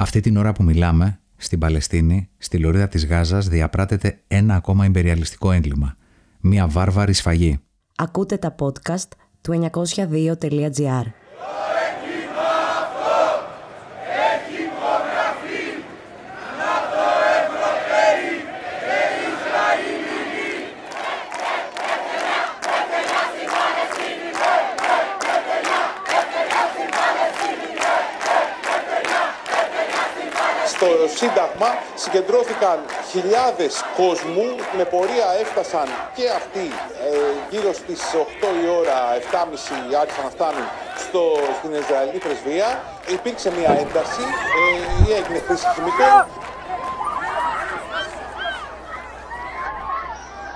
Αυτή την ώρα που μιλάμε, στην Παλαιστίνη, στη λωρίδα της Γάζας, διαπράτεται ένα ακόμα εμπεριαλιστικό έγκλημα. Μια βάρβαρη σφαγή. Ακούτε τα podcast του 902.gr. Σύνταγμα συγκεντρώθηκαν χιλιάδες κόσμου, με πορεία έφτασαν και αυτοί ε, γύρω στις 8 η ώρα, 7.30 άρχισαν να φτάνουν στο, στην Ισραηλή πρεσβεία. Υπήρξε μια ένταση, ε, έγινε χρήση χημικών.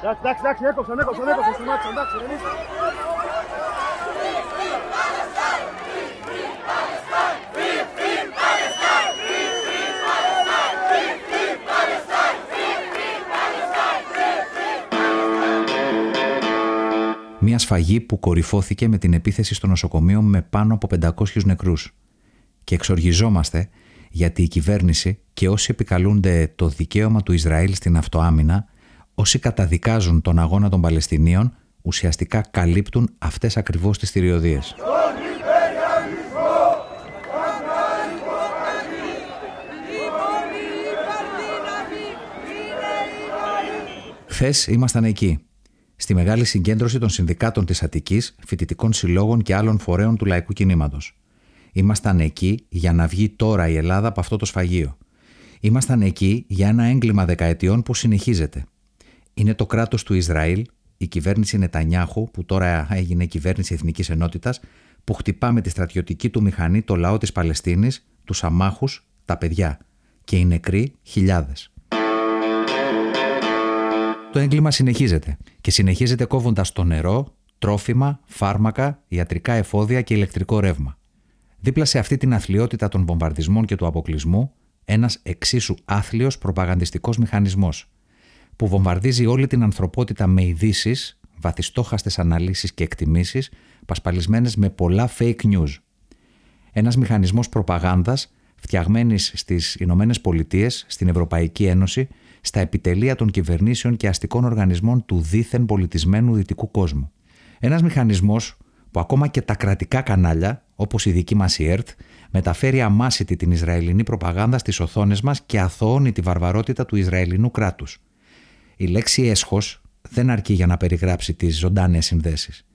Εντάξει, εντάξει, εντάξει, έκοψαν, έκοψαν, έκοψαν, σταμάτησαν, εντάξει, Μια σφαγή που κορυφώθηκε με την επίθεση στο νοσοκομείο με πάνω από 500 νεκρούς. Και εξοργιζόμαστε γιατί η κυβέρνηση και όσοι επικαλούνται το δικαίωμα του Ισραήλ στην αυτοάμυνα, όσοι καταδικάζουν τον αγώνα των Παλαιστινίων, ουσιαστικά καλύπτουν αυτές ακριβώς τις θηριωδίες. Χθες ήμασταν εκεί στη μεγάλη συγκέντρωση των συνδικάτων της Αττικής, φοιτητικών συλλόγων και άλλων φορέων του λαϊκού κινήματος. Ήμασταν εκεί για να βγει τώρα η Ελλάδα από αυτό το σφαγείο. Ήμασταν εκεί για ένα έγκλημα δεκαετιών που συνεχίζεται. Είναι το κράτος του Ισραήλ, η κυβέρνηση Νετανιάχου, που τώρα έγινε κυβέρνηση Εθνικής Ενότητας, που χτυπά με τη στρατιωτική του μηχανή το λαό της Παλαιστίνης, τους αμάχους, τα παιδιά. Και οι νεκροί χιλιάδες. Το έγκλημα συνεχίζεται και συνεχίζεται κόβοντας το νερό, τρόφιμα, φάρμακα, ιατρικά εφόδια και ηλεκτρικό ρεύμα. Δίπλα σε αυτή την αθλειότητα των βομβαρδισμών και του αποκλεισμού, ένας εξίσου άθλιος προπαγανδιστικός μηχανισμός, που βομβαρδίζει όλη την ανθρωπότητα με ειδήσεις, βαθιστόχαστες αναλύσεις και εκτιμήσεις, πασπαλισμένες με πολλά fake news. Ένας μηχανισμός προπαγάνδας φτιαγμένης στις Ηνωμένες Πολιτείες, στην Ευρωπαϊκή Ένωση στα επιτελεία των κυβερνήσεων και αστικών οργανισμών του δίθεν πολιτισμένου δυτικού κόσμου. Ένας μηχανισμός που ακόμα και τα κρατικά κανάλια, όπως η δική μας η ΕΡΤ, μεταφέρει αμάσιτη την Ισραηλινή προπαγάνδα στις οθόνες μας και αθωώνει τη βαρβαρότητα του Ισραηλινού κράτους. Η λέξη έσχος δεν αρκεί για να περιγράψει τις ζωντάνε συνδέσεις.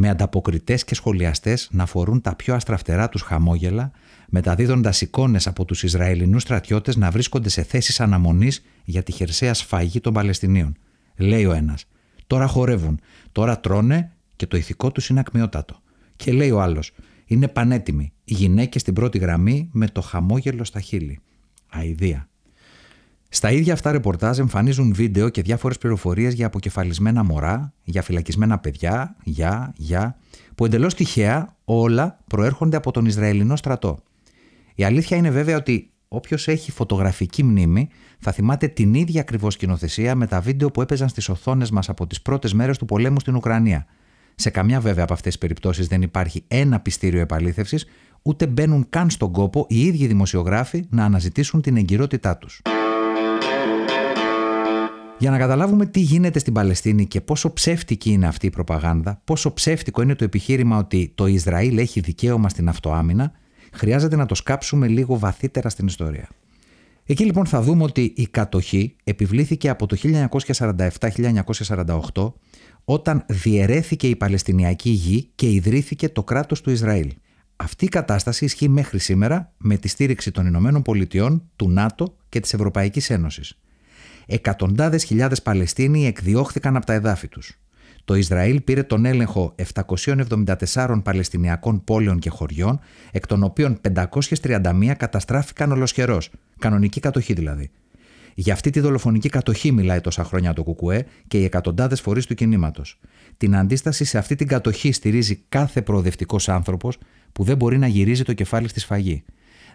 Με ανταποκριτές και σχολιαστές να φορούν τα πιο αστραφτερά τους χαμόγελα, μεταδίδοντας εικόνες από τους Ισραηλινούς στρατιώτες να βρίσκονται σε θέσεις αναμονής για τη χερσαία σφαγή των Παλαιστινίων. Λέει ο ένας. Τώρα χορεύουν, τώρα τρώνε και το ηθικό τους είναι ακμιότατο. Και λέει ο άλλος. Είναι πανέτοιμοι. Οι γυναίκες στην πρώτη γραμμή με το χαμόγελο στα χείλη. Αιδία. Στα ίδια αυτά ρεπορτάζ εμφανίζουν βίντεο και διάφορες πληροφορίες για αποκεφαλισμένα μωρά, για φυλακισμένα παιδιά, για, για, που εντελώς τυχαία όλα προέρχονται από τον Ισραηλινό στρατό. Η αλήθεια είναι βέβαια ότι όποιος έχει φωτογραφική μνήμη θα θυμάται την ίδια ακριβώς σκηνοθεσία με τα βίντεο που έπαιζαν στις οθόνες μας από τις πρώτες μέρες του πολέμου στην Ουκρανία. Σε καμιά βέβαια από αυτές τις περιπτώσεις δεν υπάρχει ένα πιστήριο επαλήθευσης, ούτε μπαίνουν καν στον κόπο οι ίδιοι δημοσιογράφοι να αναζητήσουν την εγκυρότητά τους. Για να καταλάβουμε τι γίνεται στην Παλαιστίνη και πόσο ψεύτικη είναι αυτή η προπαγάνδα, πόσο ψεύτικο είναι το επιχείρημα ότι το Ισραήλ έχει δικαίωμα στην αυτοάμυνα, χρειάζεται να το σκάψουμε λίγο βαθύτερα στην ιστορία. Εκεί λοιπόν θα δούμε ότι η κατοχή επιβλήθηκε από το 1947-1948 όταν διαιρέθηκε η Παλαιστινιακή γη και ιδρύθηκε το κράτος του Ισραήλ. Αυτή η κατάσταση ισχύει μέχρι σήμερα με τη στήριξη των Ηνωμένων Πολιτειών, του ΝΑΤΟ και της Ευρωπαϊκής Ένωσης. Εκατοντάδες χιλιάδες Παλαιστίνοι εκδιώχθηκαν από τα εδάφη τους. Το Ισραήλ πήρε τον έλεγχο 774 Παλαιστινιακών πόλεων και χωριών, εκ των οποίων 531 καταστράφηκαν ολοσχερός, κανονική κατοχή δηλαδή. Για αυτή τη δολοφονική κατοχή μιλάει τόσα χρόνια το Κουκουέ και οι εκατοντάδες φορείς του κινήματος. Την αντίσταση σε αυτή την κατοχή στηρίζει κάθε προοδευτικός άνθρωπος που δεν μπορεί να γυρίζει το κεφάλι στη σφαγή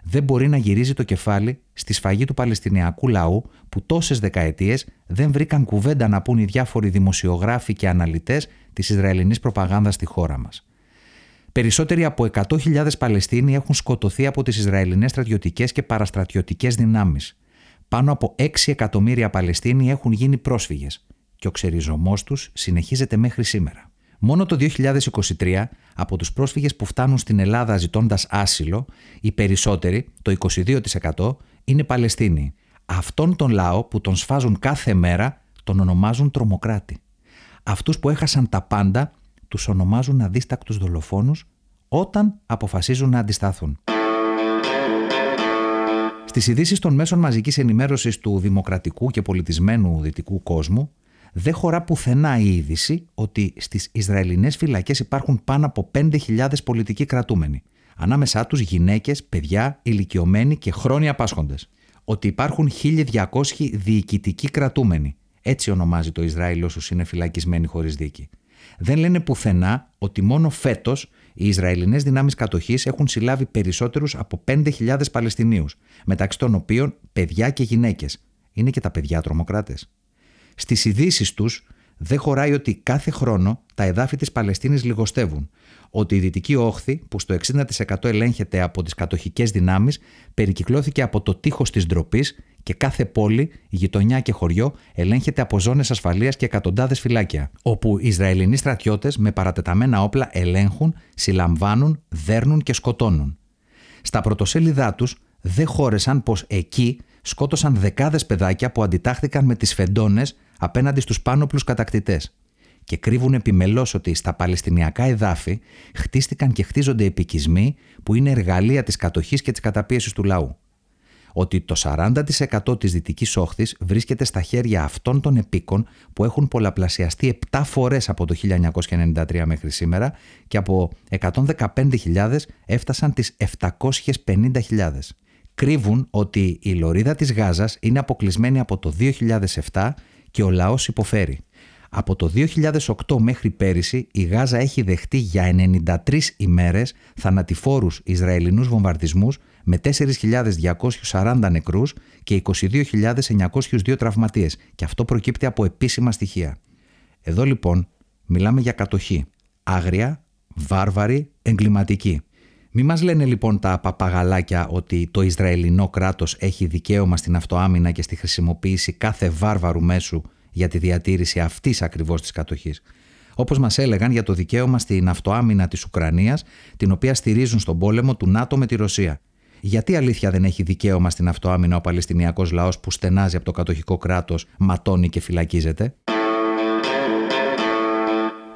δεν μπορεί να γυρίζει το κεφάλι στη σφαγή του Παλαιστινιακού λαού που τόσες δεκαετίες δεν βρήκαν κουβέντα να πούν οι διάφοροι δημοσιογράφοι και αναλυτές της Ισραηλινής προπαγάνδας στη χώρα μας. Περισσότεροι από 100.000 Παλαιστίνοι έχουν σκοτωθεί από τις Ισραηλινές στρατιωτικές και παραστρατιωτικές δυνάμεις. Πάνω από 6 εκατομμύρια Παλαιστίνοι έχουν γίνει πρόσφυγες και ο ξεριζωμός τους συνεχίζεται μέχρι σήμερα. Μόνο το 2023, από τους πρόσφυγες που φτάνουν στην Ελλάδα ζητώντας άσυλο, οι περισσότεροι, το 22%, είναι Παλαιστίνοι. Αυτόν τον λαό που τον σφάζουν κάθε μέρα, τον ονομάζουν τρομοκράτη. Αυτούς που έχασαν τα πάντα, τους ονομάζουν αδίστακτους δολοφόνους όταν αποφασίζουν να αντισταθούν. Στις ειδήσεις των μέσων μαζικής ενημέρωσης του δημοκρατικού και πολιτισμένου δυτικού κόσμου, δεν χωρά πουθενά η είδηση ότι στις Ισραηλινές φυλακές υπάρχουν πάνω από 5.000 πολιτικοί κρατούμενοι. Ανάμεσά τους γυναίκες, παιδιά, ηλικιωμένοι και χρόνια απάσχοντε. Ότι υπάρχουν 1.200 διοικητικοί κρατούμενοι. Έτσι ονομάζει το Ισραήλ όσους είναι φυλακισμένοι χωρίς δίκη. Δεν λένε πουθενά ότι μόνο φέτος οι Ισραηλινές δυνάμεις κατοχής έχουν συλλάβει περισσότερους από 5.000 Παλαιστινίους, μεταξύ των οποίων παιδιά και γυναίκες. Είναι και τα παιδιά τρομοκράτες. Στις ειδήσεις τους δεν χωράει ότι κάθε χρόνο τα εδάφη της Παλαιστίνης λιγοστεύουν, ότι η Δυτική Όχθη, που στο 60% ελέγχεται από τις κατοχικές δυνάμεις, περικυκλώθηκε από το τείχος της ντροπής και κάθε πόλη, γειτονιά και χωριό ελέγχεται από ζώνες ασφαλείας και εκατοντάδες φυλάκια, όπου οι Ισραηλινοί στρατιώτες με παρατεταμένα όπλα ελέγχουν, συλλαμβάνουν, δέρνουν και σκοτώνουν. Στα πρωτοσέλιδά τους δεν χώρεσαν πως εκεί σκότωσαν δεκάδες παιδάκια που αντιτάχθηκαν με τις φεντόνες απέναντι στους πάνωπλους κατακτητές. Και κρύβουν επιμελώς ότι στα Παλαιστινιακά εδάφη χτίστηκαν και χτίζονται επικισμοί που είναι εργαλεία της κατοχής και της καταπίεσης του λαού ότι το 40% της Δυτικής Όχθης βρίσκεται στα χέρια αυτών των επίκων που έχουν πολλαπλασιαστεί 7 φορές από το 1993 μέχρι σήμερα και από 115.000 έφτασαν τις 750.000. Κρύβουν ότι η λωρίδα της Γάζας είναι αποκλεισμένη από το 2007 και ο λαός υποφέρει. Από το 2008 μέχρι πέρυσι η Γάζα έχει δεχτεί για 93 ημέρες θανατηφόρους Ισραηλινούς βομβαρδισμούς με 4.240 νεκρούς και 22.902 τραυματίες και αυτό προκύπτει από επίσημα στοιχεία. Εδώ λοιπόν μιλάμε για κατοχή. Άγρια, βάρβαρη, εγκληματική. Μη μας λένε λοιπόν τα παπαγαλάκια ότι το Ισραηλινό κράτος έχει δικαίωμα στην αυτοάμυνα και στη χρησιμοποίηση κάθε βάρβαρου μέσου για τη διατήρηση αυτής ακριβώς της κατοχής. Όπως μας έλεγαν για το δικαίωμα στην αυτοάμυνα της Ουκρανίας, την οποία στηρίζουν στον πόλεμο του ΝΑΤΟ με τη Ρωσία. Γιατί αλήθεια δεν έχει δικαίωμα στην αυτοάμυνα ο Παλαιστινιακός λαός που στενάζει από το κατοχικό κράτος, ματώνει και φυλακίζεται;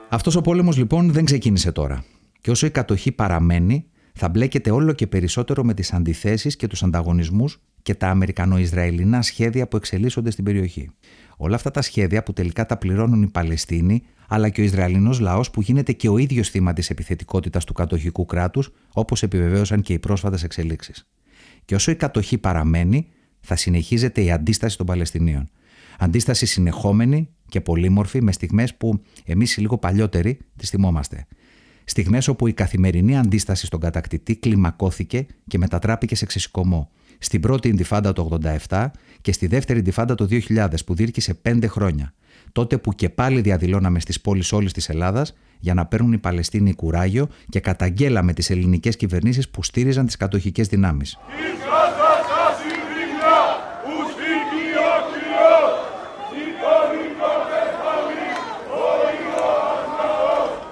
Αυτός ο πόλεμος λοιπόν δεν ξεκίνησε τώρα. Και όσο η κατοχή παραμένει, θα μπλέκεται όλο και περισσότερο με τις αντιθέσεις και τους ανταγωνισμούς και τα Αμερικανο-Ισραηλινά σχέδια που εξελίσσονται στην περιοχή. Όλα αυτά τα σχέδια που τελικά τα πληρώνουν οι Παλαιστίνοι, αλλά και ο Ισραηλινός λαός που γίνεται και ο ίδιος θύμα της επιθετικότητας του κατοχικού κράτους, όπως επιβεβαίωσαν και οι πρόσφατες εξελίξεις. Και όσο η κατοχή παραμένει, θα συνεχίζεται η αντίσταση των Παλαιστινίων. Αντίσταση συνεχόμενη και πολύμορφη με στιγμές που εμείς οι λίγο παλιότεροι τις θυμόμαστε. Στιγμές όπου η καθημερινή αντίσταση στον κατακτητή κλιμακώθηκε και μετατράπηκε σε ξεσηκωμό στην πρώτη Ιντιφάντα το 87 και στη δεύτερη Ιντιφάντα το 2000 που διήρκησε πέντε χρόνια. Τότε που και πάλι διαδηλώναμε στις πόλεις όλης της Ελλάδας για να παίρνουν οι Παλαιστίνοι κουράγιο και καταγγέλαμε τις ελληνικές κυβερνήσεις που στήριζαν τις κατοχικές δυνάμεις.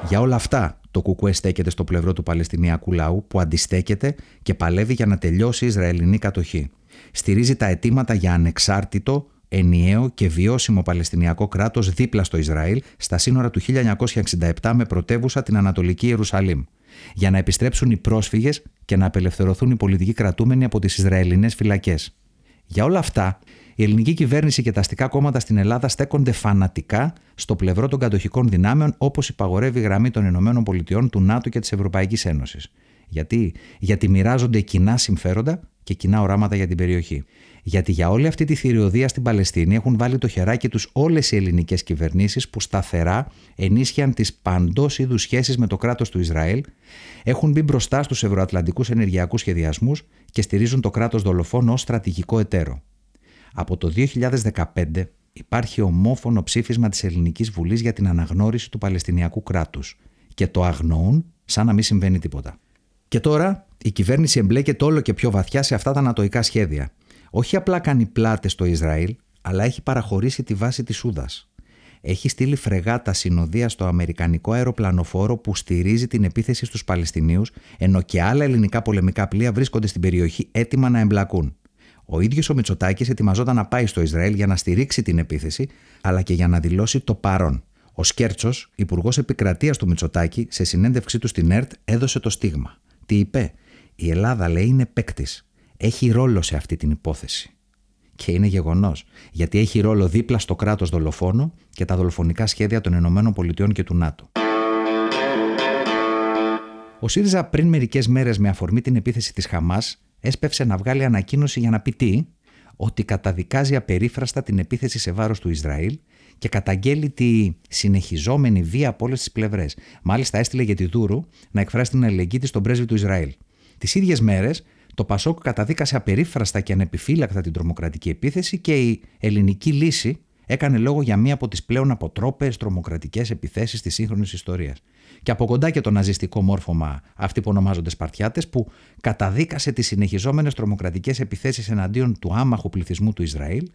Για όλα αυτά, το Κουκουέ στέκεται στο πλευρό του Παλαιστινιακού λαού που αντιστέκεται και παλεύει για να τελειώσει η Ισραηλινή κατοχή. Στηρίζει τα αιτήματα για ανεξάρτητο, ενιαίο και βιώσιμο Παλαιστινιακό κράτος δίπλα στο Ισραήλ στα σύνορα του 1967 με πρωτεύουσα την Ανατολική Ιερουσαλήμ. Για να επιστρέψουν οι πρόσφυγες και να απελευθερωθούν οι πολιτικοί κρατούμενοι από τις Ισραηλινές φυλακές. Για όλα αυτά, η ελληνική κυβέρνηση και τα αστικά κόμματα στην Ελλάδα στέκονται φανατικά στο πλευρό των κατοχικών δυνάμεων, όπως υπαγορεύει η γραμμή των ΗΠΑ, του ΝΑΤΟ και της Ευρωπαϊκής Ένωσης. Γιατί; Γιατί μοιράζονται κοινά συμφέροντα και κοινά οράματα για την περιοχή. Γιατί για όλη αυτή τη θηριωδία στην Παλαιστίνη έχουν βάλει το χεράκι τους όλες οι ελληνικές κυβερνήσεις που σταθερά ενίσχυαν τις παντός είδους σχέσεις με το κράτος του Ισραήλ, έχουν μπει μπροστά στους ευρωατλαντικούς ενεργειακούς σχεδιασμούς και στηρίζουν το κράτος δολοφόνο ως στρατηγικό εταίρο. Από το 2015 υπάρχει ομόφωνο ψήφισμα της Ελληνικής Βουλής για την αναγνώριση του Παλαιστινιακού κράτους και το αγνοούν σαν να μην συμβαίνει τίποτα. Και τώρα η κυβέρνηση εμπλέκεται όλο και πιο βαθιά σε αυτά τα ανατοϊκά σχέδια. Όχι απλά κάνει πλάτες στο Ισραήλ, αλλά έχει παραχωρήσει τη βάση της Σούδας. Έχει στείλει φρεγάτα συνοδεία στο Αμερικανικό αεροπλανοφόρο που στηρίζει την επίθεση στους Παλαιστινίους, ενώ και άλλα ελληνικά πολεμικά πλοία βρίσκονται στην περιοχή έτοιμα να εμπλακούν. Ο ίδιος ο Μητσοτάκης ετοιμαζόταν να πάει στο Ισραήλ για να στηρίξει την επίθεση, αλλά και για να δηλώσει το παρόν. Ο Σκέρτσος, υπουργός επικρατείας του Μητσοτάκη, σε συνέντευξή του στην ΕΡΤ έδωσε το στίγμα. Τι είπε, Η Ελλάδα λέει είναι παίκτης. Έχει ρόλο σε αυτή την υπόθεση. Και είναι γεγονός, γιατί έχει ρόλο δίπλα στο κράτος δολοφόνο και τα δολοφονικά σχέδια των ΗΠΑ και του ΝΑΤΟ. Ο ΣΥΡΙΖΑ πριν μερικές μέρες με αφορμή την επίθεση της Χαμάς έσπευσε να βγάλει ανακοίνωση για να πει τι, ότι καταδικάζει απερίφραστα την επίθεση σε βάρος του Ισραήλ και καταγγέλει τη συνεχιζόμενη βία από όλες τις πλευρές. Μάλιστα, έστειλε για τη Δούρου να εκφράσει την αλληλεγγύη της στον πρέσβη του Ισραήλ. Τις ίδιες μέρες, το Πασόκ καταδίκασε απερίφραστα και ανεπιφύλακτα την τρομοκρατική επίθεση και η ελληνική λύση έκανε λόγο για μία από τις πλέον αποτρόπες τρομοκρατικές επιθέσεις της σύγχρονης ιστορίας. Και από κοντά και το ναζιστικό μόρφωμα, αυτοί που ονομάζονται Σπαρτιάτες, που καταδίκασε τις συνεχιζόμενες τρομοκρατικές επιθέσεις εναντίον του άμαχου πληθυσμού του Ισραήλ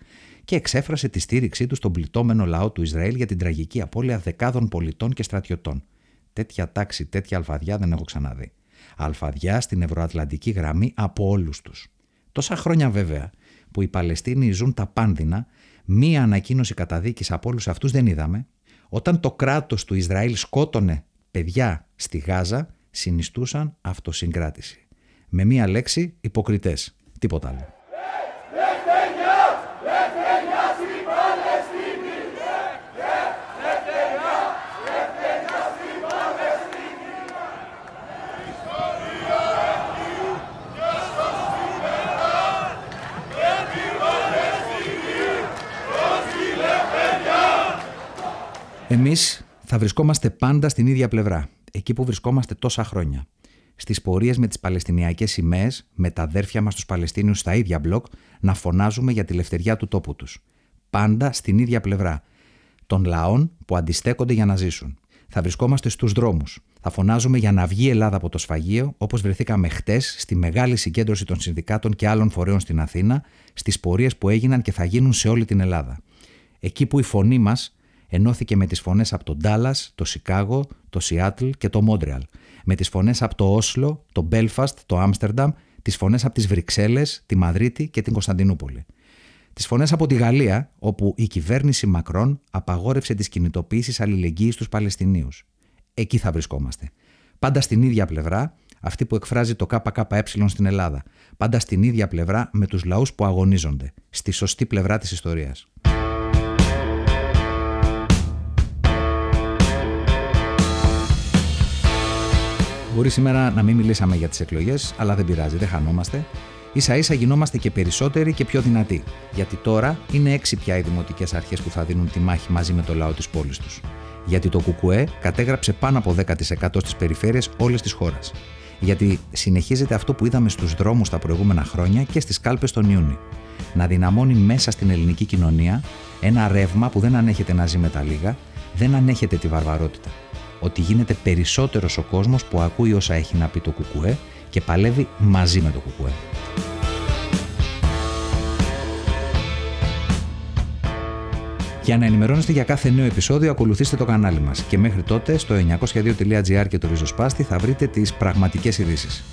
και εξέφρασε τη στήριξή του στον πληττόμενο λαό του Ισραήλ για την τραγική απώλεια δεκάδων πολιτών και στρατιωτών. Τέτοια τάξη, τέτοια αλφαδιά δεν έχω ξαναδεί. Αλφαδιά στην ευρωατλαντική γραμμή από όλους τους. Τόσα χρόνια βέβαια που οι Παλαιστίνοι ζουν τα πάνδυνα, μία ανακοίνωση καταδίκης από όλους αυτούς δεν είδαμε. Όταν το κράτος του Ισραήλ σκότωνε παιδιά στη Γάζα, συνιστούσαν αυτοσυγκράτηση. Με μία λέξη, υποκριτές. Τίποτα άλλο. Εμείς θα βρισκόμαστε πάντα στην ίδια πλευρά, εκεί που βρισκόμαστε τόσα χρόνια. Στις πορείες με τις Παλαιστινιακές σημαίες, με τα αδέρφια μας τους Παλαιστίνιους στα ίδια μπλοκ, να φωνάζουμε για τη λευτεριά του τόπου τους. Πάντα στην ίδια πλευρά. Των λαών που αντιστέκονται για να ζήσουν. Θα βρισκόμαστε στους δρόμους. Θα φωνάζουμε για να βγει η Ελλάδα από το σφαγείο, όπως βρεθήκαμε χτες στη μεγάλη συγκέντρωση των συνδικάτων και άλλων φορέων στην Αθήνα, στις πορείες που έγιναν και θα γίνουν σε όλη την Ελλάδα. Εκεί που η φωνή μας ενώθηκε με τις φωνές από το Ντάλλας, το Σικάγο, το Σιάτλ και το Μόντρεαλ, με τις φωνές από το Όσλο, το Μπέλφαστ, το Άμστερνταμ, τις φωνές από τις Βρυξέλλες, τη Μαδρίτη και την Κωνσταντινούπολη. Τις φωνές από τη Γαλλία, όπου η κυβέρνηση Μακρόν απαγόρευσε τις κινητοποιήσεις αλληλεγγύης στους Παλαιστινίους. Εκεί θα βρισκόμαστε. Πάντα στην ίδια πλευρά, αυτή που εκφράζει το ΚΚΕ στην Ελλάδα. Πάντα στην ίδια πλευρά με τους λαούς που αγωνίζονται. Στη σωστή πλευρά της ιστορίας. Μπορεί σήμερα να μην μιλήσαμε για τις εκλογές, αλλά δεν πειράζει, δεν χανόμαστε. σα ίσα γινόμαστε και περισσότεροι και πιο δυνατοί. Γιατί τώρα είναι έξι πια οι δημοτικές αρχές που θα δίνουν τη μάχη μαζί με το λαό της πόλης τους. Γιατί το ΚΚΕ κατέγραψε πάνω από 10% στις περιφέρειες όλης της χώρας. Γιατί συνεχίζεται αυτό που είδαμε στους δρόμους τα προηγούμενα χρόνια και στις κάλπες τον Ιούνιο. Να δυναμώνει μέσα στην ελληνική κοινωνία ένα ρεύμα που δεν ανέχεται να ζει με τα λίγα, δεν ανέχεται τη βαρβαρότητα ότι γίνεται περισσότερος ο κόσμος που ακούει όσα έχει να πει το κουκουέ και παλεύει μαζί με το κουκουέ. Για να ενημερώνεστε για κάθε νέο επεισόδιο, ακολουθήστε το κανάλι μας και μέχρι τότε στο 902.gr και το ριζοσπάστη θα βρείτε τις πραγματικές ειδήσεις.